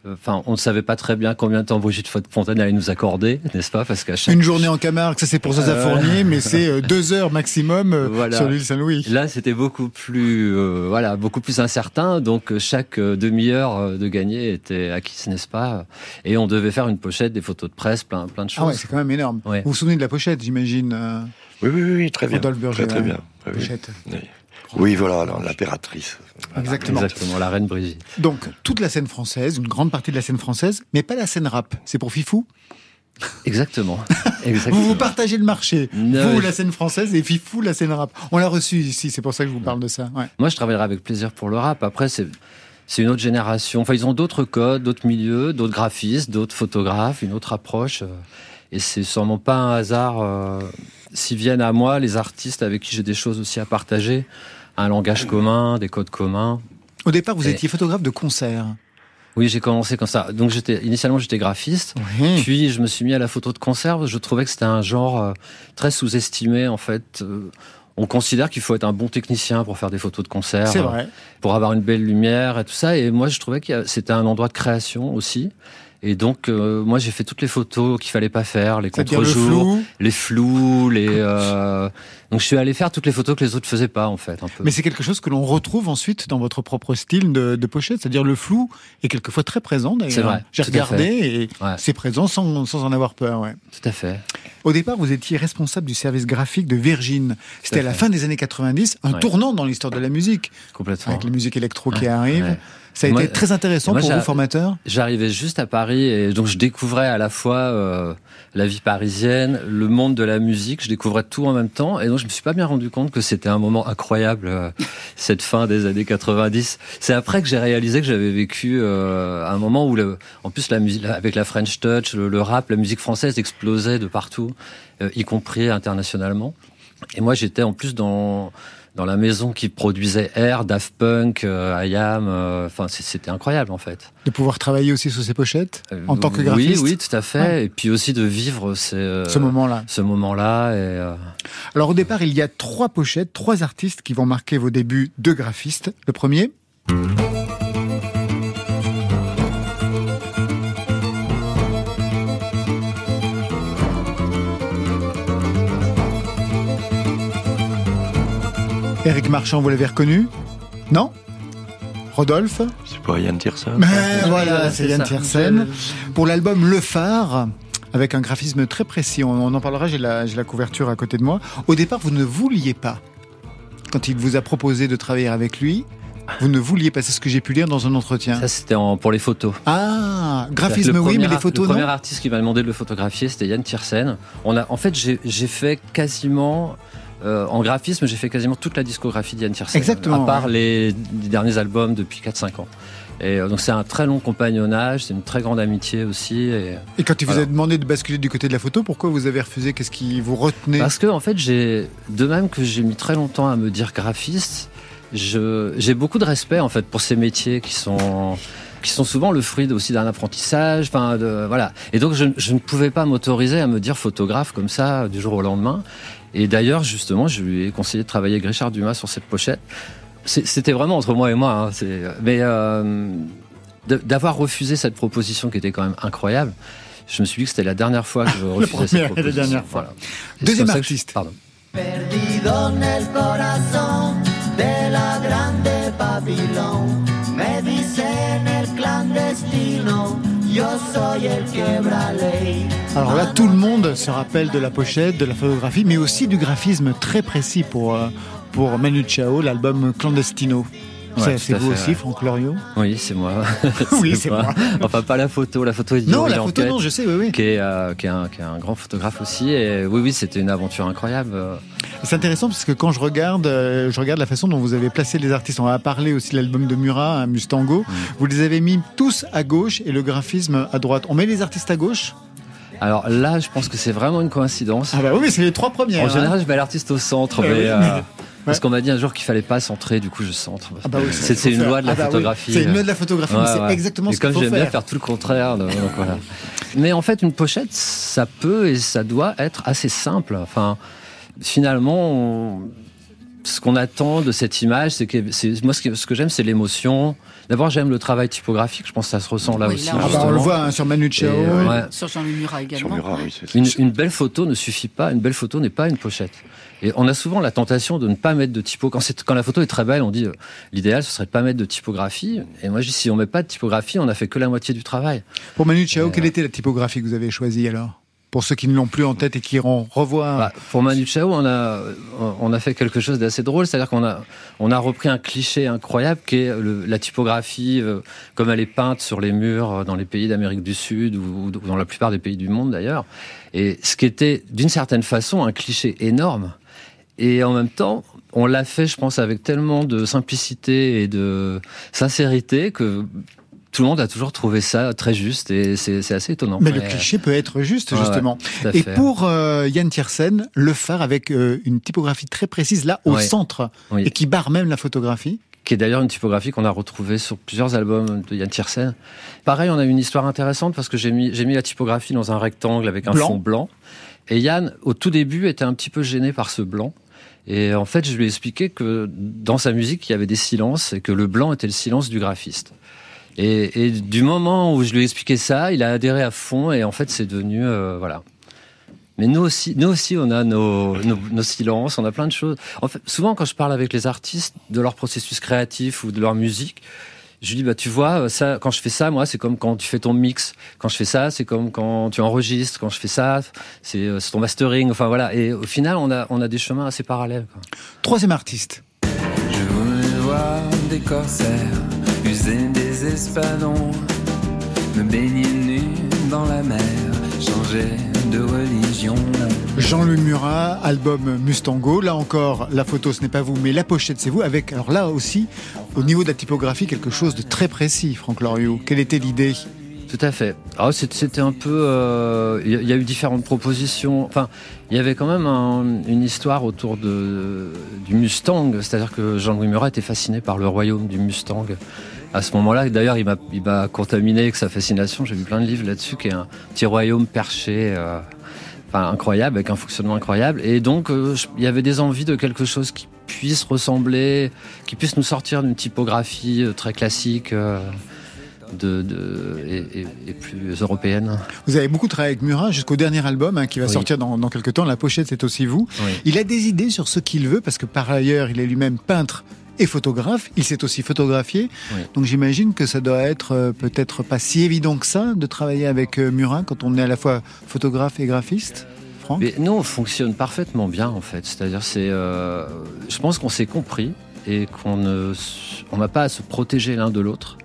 Enfin, on ne savait pas très bien combien de temps Brigitte Fontaine allait nous accorder, [LAUGHS] n'est-ce pas Parce qu'à chaque Une journée en Camargue, ça c'est pour Zaza Euh, Fournier, mais c'est euh, [LAUGHS] deux heures maximum Voilà. sur l'île Saint-Louis. Là, c'était beaucoup plus, euh, voilà, beaucoup plus incertain. Donc, chaque euh, demi-heure de gagner était acquise, n'est-ce pas? Et on devait faire une pochette, des photos de presse, plein, plein de choses. Ah ouais, c'est quand même énorme. Ouais. Vous vous souvenez de la pochette, j'imagine euh, Oui, oui, oui, très bien. Berger, Très, très bien. Oui. Pochette. Oui. Oui, voilà, alors, l'impératrice. Exactement. Exactement, la reine Brigitte. Donc, toute la scène française, une grande partie de la scène française, mais pas la scène rap. C'est pour Fifou Exactement. Exactement. [LAUGHS] Vous vous partagez le marché. Non, vous, je- la scène française, et Fifou, la scène rap. On l'a reçu ici, c'est pour ça que je vous parle de ça. Ouais. Moi, je travaillerai avec plaisir pour le rap. Après, c'est c'est une autre génération. Enfin, ils ont d'autres codes, d'autres milieux, d'autres graphistes, d'autres photographes, une autre approche. euh, Et c'est sûrement pas un hasard euh, s'ils viennent à moi, les artistes avec qui j'ai des choses aussi à partager, un langage commun, des codes communs. Au départ, vous Et- étiez photographe de concert. Oui, j'ai commencé comme ça. Donc, j'étais initialement j'étais graphiste. Oui. Puis je me suis mis à la photo de concert. Je trouvais que c'était un genre euh, très sous-estimé en fait. Euh, On considère qu'il faut être un bon technicien pour faire des photos de concert, euh, vrai. pour avoir une belle lumière et tout ça. Et moi, je trouvais que c'était un endroit de création aussi. Et donc, euh, moi, j'ai fait toutes les photos qu'il fallait pas faire, les le contre-jours, flou. les flous, les. euh, Donc, je suis allé faire toutes les photos que les autres faisaient pas en fait. Un peu. Mais c'est quelque chose que l'on retrouve ensuite dans votre propre style de, de pochette, c'est-à-dire le flou est quelquefois très présent. d'ailleurs. C'est vrai, J'ai regardé et Ouais. c'est présent sans, sans en avoir peur. Ouais. Tout à fait. Au départ, vous étiez responsable du service graphique de Virgin. C'était à la fin des années 90, un Ouais. tournant dans l'histoire de la musique, Complètement. avec les musiques électro qui ouais. Ça a Moi- été très intéressant moi, pour vous, formateur J'arrivais juste à Paris et donc je découvrais à la fois euh, la vie parisienne, le monde de la musique, je découvrais tout en même temps et donc je me suis pas bien rendu compte que c'était un moment incroyable euh, cette fin des années 90. C'est après que j'ai réalisé que j'avais vécu euh, un moment où le, en plus la musique avec la French Touch, le, le rap, la musique française explosait de partout, euh, y compris internationalement. Et moi j'étais en plus dans dans la maison qui produisait Air, Daft Punk, euh, IAM, euh, enfin c'était incroyable en fait. De pouvoir travailler aussi sur ces pochettes en Euh, tant que graphiste Oui, oui, tout à fait. Ouais. Et puis aussi de vivre ces, euh, ce moment-là. ce moment-là. Et, Alors au départ, il y a trois pochettes, trois artistes qui vont marquer vos débuts de graphiste. Le premier, Eric Marchand, vous l'avez reconnu? Non? Rodolphe? C'est pas Yann Tiersen Mais oui, voilà, c'est Yann. Tiersen. Pour l'album Le Phare, avec un graphisme très précis. On, on en parlera, j'ai la, couverture à côté de moi. Au départ, vous ne vouliez pas, quand il vous a proposé de travailler avec lui, vous ne vouliez pas, c'est ce que j'ai pu lire dans un entretien. Ça, c'était en- pour les photos. Ah, graphisme le oui, mais les photos Le non premier artiste qui m'a demandé de le photographier, c'était Yann Tiersen. On a, en fait, j'ai fait quasiment. Euh, en graphisme, j'ai fait quasiment toute la discographie d'Yann Tiersen. Exactement, À part ouais. les, les derniers albums depuis 4-5 ans. Et euh, donc, c'est un très long compagnonnage, c'est une très grande amitié aussi. Et, Et quand il vous Voilà. a demandé de basculer du côté de la photo, pourquoi vous avez refusé? Qu'est-ce qui vous retenait? Parce que en fait, j'ai de même que j'ai mis très longtemps à me dire graphiste, j'ai beaucoup de respect en fait pour ces métiers qui sont qui sont souvent le fruit aussi d'un apprentissage, enfin de, voilà. Et donc je, je ne pouvais pas m'autoriser à me dire photographe comme ça du jour au lendemain. Et d'ailleurs justement, je lui ai conseillé de travailler avec Richard Dumas sur cette pochette. C'était vraiment entre moi et moi, hein, mais euh, d'avoir refusé cette proposition qui était quand même incroyable. Je me suis dit que c'était la dernière fois que je [LAUGHS] refusais cette première et la proposition. dernière fois. Voilà. Deuxième je- artiste. Pardon. Perdido nel corazón de la grande Babilón. Me dicen el clandestino, Alors là, tout le monde se rappelle de la pochette, de la photographie, mais aussi du graphisme très précis pour, euh, pour Manu Chao, l'album Clandestino. Ouais, C'est- vous aussi. Franck Loriot? Oui, c'est moi. [LAUGHS] Oui, [LAUGHS] c'est moi. Enfin, pas la photo. La photo est Non, la photo, non, je sais, oui, oui. Qui est, euh, qui, est un, qui est un grand photographe aussi. Et oui, oui, c'était une aventure incroyable. C'est intéressant parce que quand je regarde, euh, je regarde la façon dont vous avez placé les artistes. On va parler aussi de l'album de Murat, hein, Mustango. Mm. Vous les avez mis tous à gauche et le graphisme à droite. On met les artistes à gauche? Alors là, je pense que c'est vraiment une coïncidence. Ah bah oui, mais c'est les trois premières. En général, hein. je mets l'artiste au centre, mais, oui, euh, parce qu'on m'a dit un jour qu'il fallait pas centrer, du coup, je centre. Ah bah oui, c'est une faire. loi de la Ah bah oui, photographie. c'est une loi de la photographie, mais c'est Ouais, exactement Et ce qu'il comme faut j'aime bien faire. faire tout le contraire, donc voilà. Mais en fait, une pochette, ça peut et ça doit être assez simple. Enfin, finalement, on- ce qu'on attend de cette image, c'est que c'est moi ce que, ce que j'aime, c'est l'émotion. D'abord, j'aime le travail typographique. Je pense que ça se ressent là Oui, aussi. là, Ah bah, on le voit hein, sur Manu Chao. Euh, ouais. Sur Jean-Louis Murat également. Sur Murat, oui, c'est Une, une belle photo ne suffit pas. Une belle photo n'est pas une pochette. Et on a souvent la tentation de ne pas mettre de typo. Quand, c'est- quand la photo est très belle, on dit euh, l'idéal ce serait de pas mettre de typographie. Et moi je dis si on met pas de typographie, on a fait que la moitié du travail. Pour Manu Chao, Et, quelle euh, était la typographie que vous avez choisie alors? Pour ceux qui ne l'ont plus en tête et qui iront revoir. Bah, pour Manu Chao, on a on a fait quelque chose d'assez drôle, c'est-à-dire qu'on a on a repris un cliché incroyable qui est la typographie euh, comme elle est peinte sur les murs euh, dans les pays d'Amérique du Sud ou dans la plupart des pays du monde d'ailleurs. Et ce qui était d'une certaine façon un cliché énorme. Et en même temps, on l'a fait, je pense, avec tellement de simplicité et de sincérité que tout le monde a toujours trouvé ça très juste et c'est assez étonnant. Mais le cliché peut être juste, justement. ouais, Et pour euh, Yann Tiersen, le phare avec euh, une typographie très précise là au Ouais. centre Oui. et qui barre même la photographie. qui est d'ailleurs une typographie qu'on a retrouvée sur plusieurs albums de Yann Tiersen. Pareil, on a une histoire intéressante parce que j'ai mis, la typographie dans un rectangle avec un Blanc. fond blanc. Et Yann, au tout début, était un petit peu gêné par ce blanc. Et en fait, je lui ai expliqué que dans sa musique, il y avait des silences et que le blanc était le silence du graphiste. Et, et du moment où je lui ai expliqué ça, il a adhéré à fond et en fait, c'est devenu euh, voilà. Mais nous aussi, nous aussi, on a nos, nos, nos silences, on a plein de choses. En fait, souvent, quand je parle avec les artistes de leur processus créatif ou de leur musique, je lui dis, bah, tu vois, ça, quand je fais ça, moi, c'est comme quand tu fais ton mix. Quand je fais ça, c'est comme quand tu enregistres. Quand je fais ça, c'est euh, ton mastering. Enfin, voilà. Et au final, on a, on a des chemins assez parallèles. Quoi. Troisième artiste. Je voulais voir des corsaires des espadons, me baigner nu dans la mer, changer de religion. Jean-Louis Murat, album Mustango. Là encore, la photo, ce n'est pas vous, mais la pochette, c'est vous. Avec, alors là aussi, au niveau de la typographie, quelque chose de très précis, Franck Loriot. Quelle était l'idée? Tout à fait. Alors c'est- c'était un peu, euh, il y, a- il y a eu différentes propositions. Enfin, il y avait quand même un- une histoire autour de du Mustang, c'est-à-dire que Jean-Louis Murat était fasciné par le royaume du Mustang. À ce moment-là, d'ailleurs, il m'a contaminé avec sa fascination. J'ai lu plein de livres là-dessus, qui est un petit royaume perché. euh, Enfin, incroyable, avec un fonctionnement incroyable. Et donc, euh, je- il y avait des envies de quelque chose qui puisse ressembler, qui puisse nous sortir d'une typographie euh, très classique. euh, de, de- et, et- et plus européenne. Vous avez beaucoup travaillé avec Murat jusqu'au dernier album hein, qui va Oui. sortir dans, dans quelques temps. La pochette, c'est aussi vous. Oui. Il a des idées sur ce qu'il veut parce que par ailleurs, il est lui-même peintre est photographe, il s'est aussi photographié. Oui. Donc j'imagine que ça doit être euh, peut-être pas si évident que ça de travailler avec euh, Murin quand on est à la fois photographe et graphiste. Franck? Mais nous, on fonctionne parfaitement bien, en fait. C'est-à-dire, c'est, euh, je pense qu'on s'est compris et qu'on ne, on n'a pas à se protéger l'un de l'autre.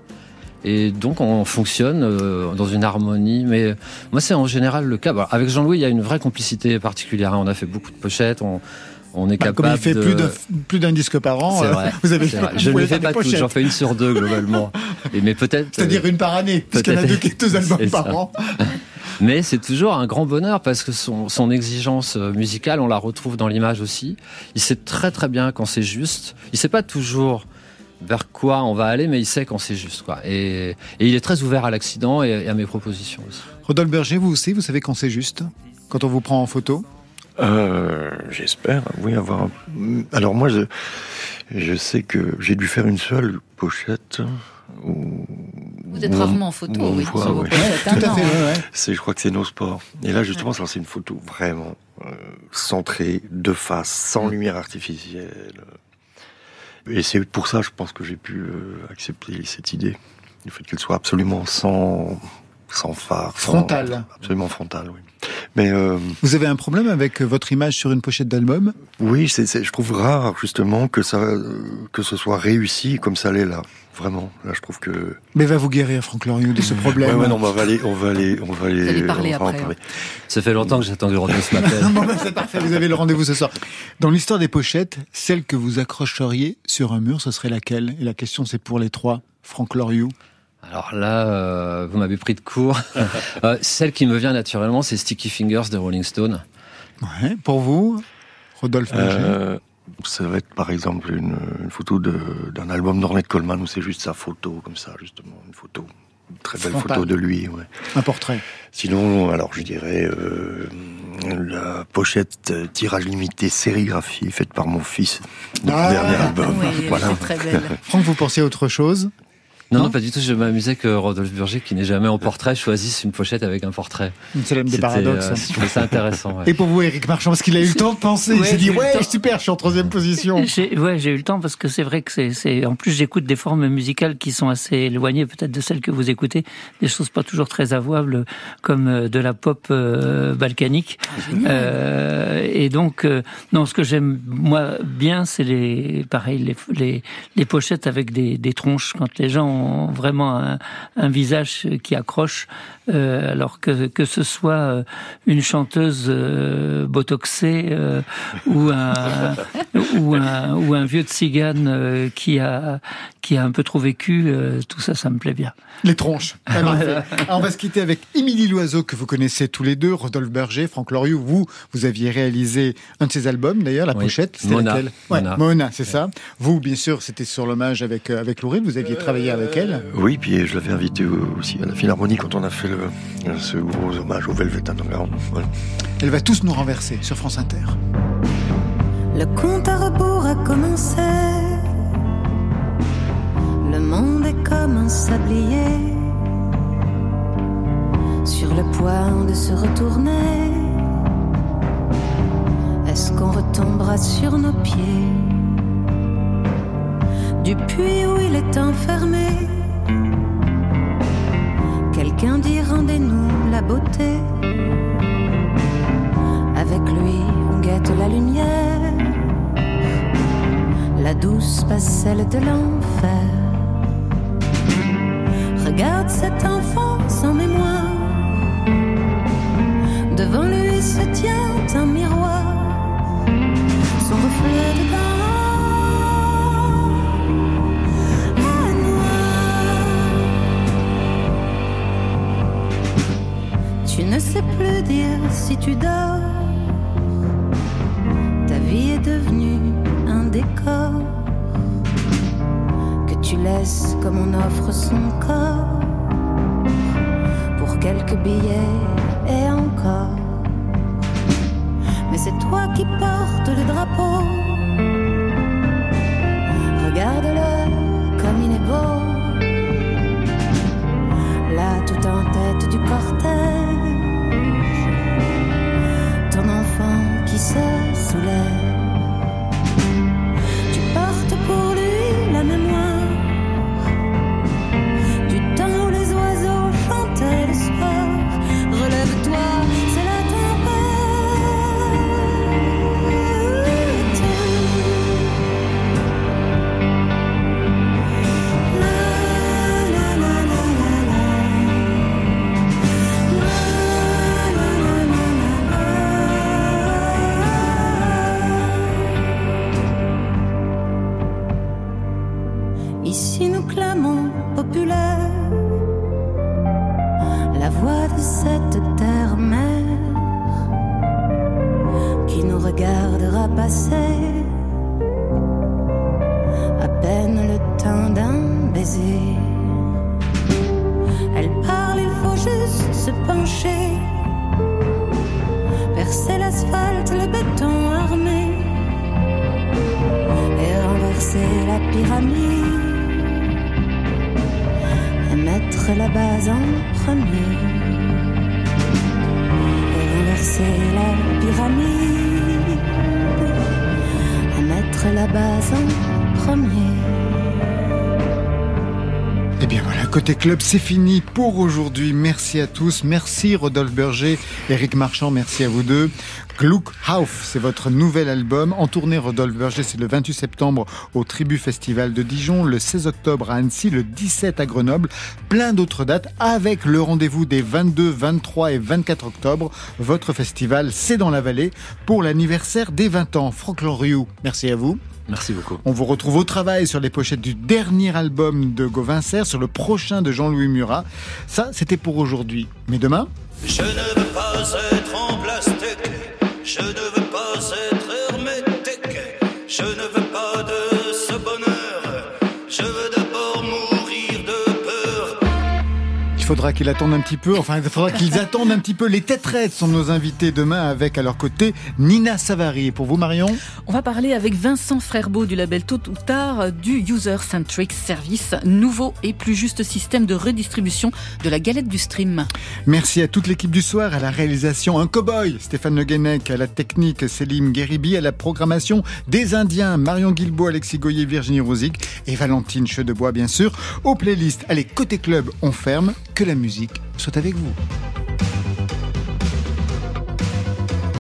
Et donc, on fonctionne euh, dans une harmonie. Mais moi, c'est en général le cas. Bon, avec Jean-Louis, il y a une vraie complicité particulière. hein. On a fait beaucoup de pochettes. On, on est Bah, capable comme il fait de... plus d'un plus d'un disque par an, euh, vous avez vous Je ne le fais pas pochettes. J'en fais une sur deux globalement. [LAUGHS] Et mais peut-être. C'est-à-dire une par année, puisqu'il y en a deux, [LAUGHS] albums par ça. an. [LAUGHS] Mais c'est toujours un grand bonheur parce que son, son exigence euh, musicale, on la retrouve dans l'image aussi. Il sait très très bien quand c'est juste. Il sait pas toujours vers quoi on va aller, mais il sait quand c'est juste. Quoi. Et, et il est très ouvert à l'accident et, et à mes propositions aussi. Rodolphe Berger, vous aussi, vous savez quand c'est juste? Quand on vous prend en photo? Euh, J'espère, oui, avoir. un- Alors moi, je, je sais que j'ai dû faire une seule pochette. Où, Vous êtes rarement en photo, on oui, voit, sur vos ouais. pochettes, hein, Tout à non, fait, ouais, je crois que c'est nos sports. Et là, justement, c'est une photo vraiment euh, centrée, de face, sans lumière artificielle. Et c'est pour ça, je pense que j'ai pu euh, accepter cette idée, du fait qu'elle soit absolument sans, sans phare, sans- Frontale. absolument frontale, oui. Mais euh, Vous avez un problème avec euh, votre image sur une pochette d'album? Oui, je trouve rare justement que ça, que ce soit réussi comme ça l'est là. Vraiment, là, je trouve que. Mais va vous guérir, Franck Loriot, de ce problème. Ouais, ouais, non, on va aller, on va aller, on va aller. allez parler on va en après, parler. Ça fait longtemps que j'attends que Rodolphe m'appelle. [LAUGHS] Non, bon, ben, c'est parfait, vous avez le rendez-vous ce soir. Dans l'histoire des pochettes, celle que vous accrocheriez sur un mur, ce serait laquelle? Et la question, c'est pour les trois. Franck Loriot. Alors là, euh, vous m'avez pris de court. [LAUGHS] Euh, celle qui me vient naturellement, c'est Sticky Fingers de Rolling Stone. Ouais. Pour vous, Rodolphe Euh, ça va être par exemple une, une photo d'un album d'Ornette Coleman où c'est juste sa photo, comme ça, justement, une photo. Une très belle photo de lui, ouais. Un portrait. Sinon, alors je dirais euh, la pochette tirage limité sérigraphie faite par mon fils de mon Ah, dernier album. Oui, voilà. très belle. [LAUGHS] Franck, vous pensez à autre chose? Non, Non non, pas du tout. Je m'amusais que Rodolphe Burger, qui n'est jamais en portrait, choisisse une pochette avec un portrait. C'est l'homme des C'était, paradoxes. euh, je trouvais ça intéressant. ouais. Et pour vous, Eric Marchand, parce qu'il a eu le temps de penser, il Ouais, s'est dit ouais, temps. super, je suis en troisième position. Ouais, j'ai eu le temps parce que c'est vrai que c'est, c'est, en plus j'écoute des formes musicales qui sont assez éloignées peut-être de celles que vous écoutez, des choses pas toujours très avouables comme euh, de la pop euh, balkanique. Euh, et donc, euh, non, ce que j'aime moi bien, c'est les, pareil, les, les, les pochettes avec des, des tronches quand les gens ont vraiment un, un visage qui accroche, euh, alors que que ce soit euh, une chanteuse euh, botoxée euh, ou un [LAUGHS] ou un ou un vieux tzigane euh, qui a qui a un peu trop vécu, euh, tout ça, ça me plaît bien. Les tronches. [LAUGHS] Alors, on va se quitter avec Émilie Loiseau, que vous connaissez tous les deux, Rodolphe Berger, Franck Loriot. Vous, vous aviez réalisé un de ses albums, d'ailleurs, la Oui. pochette. C'était Mona. laquelle Ouais, Mona. Mona, c'est ça. Vous, bien sûr, c'était sur l'hommage avec, euh, avec Louride. Vous aviez travaillé avec elle. Oui, puis je l'avais invité aussi à la Philharmonie quand on a fait le, ce gros hommage au Velvet Underground. Voilà. Elle va tous nous renverser sur France Inter. Le compte à rebours a commencé. Le monde est comme un sablier. Sur le point de se retourner. Est-ce qu'on retombera sur nos pieds? Du puits où il est enfermé. Quelqu'un dit rendez-nous la beauté. Avec lui, on guette la lumière, la douce passerelle de l'enfer. Regarde cet enfant sans mémoire. Devant lui se tient un miroir, si tu dors. Ta vie est devenue un décor que tu laisses comme on offre son corps pour quelques billets et encore. Mais c'est toi qui portes le drapeau. Regarde-le comme il est beau. Là, tout en tête du cortège qui se soulève. La pyramide et mettre la base en premier et renverser la pyramide et mettre la base en premier. Bien voilà, côté club, c'est fini pour aujourd'hui. Merci à tous. Merci Rodolphe Berger, Eric Marchand, merci à vous deux. Gluckhauf, c'est votre nouvel album. En tournée, Rodolphe Berger, c'est le 28 septembre au Tribu Festival de Dijon, le 16 octobre à Annecy, le 17 à Grenoble. Plein d'autres dates avec le rendez-vous des 22, 23 et 24 octobre. Votre festival, c'est dans la vallée pour l'anniversaire des 20 ans. Franck Loriou, merci à vous. Merci beaucoup. On vous retrouve au travail sur les pochettes du dernier album de Gauvin sur le prochain de Jean-Louis Murat. Ça, c'était pour aujourd'hui. Mais demain? Je ne veux pas être en plastique, je ne veux faudra qu'il attende un petit peu, enfin il faudra qu'ils attendent un petit peu. Les têterettes sont nos invités demain avec à leur côté Nina Savary. Et pour vous Marion On va parler avec Vincent Frerbeau du label Tôt ou Tard du User Centric Service, nouveau et plus juste système de redistribution de la galette du stream. Merci à toute l'équipe du soir, à la réalisation un cow-boy, Stéphane Le Guenec, à la technique Céline Guéribi, à la programmation des Indiens, Marion Guilbault, Alexis Goyer, Virginie Rosic et Valentine Chedebois bien sûr. Aux playlists, allez côté club, on ferme, que la musique soit avec vous.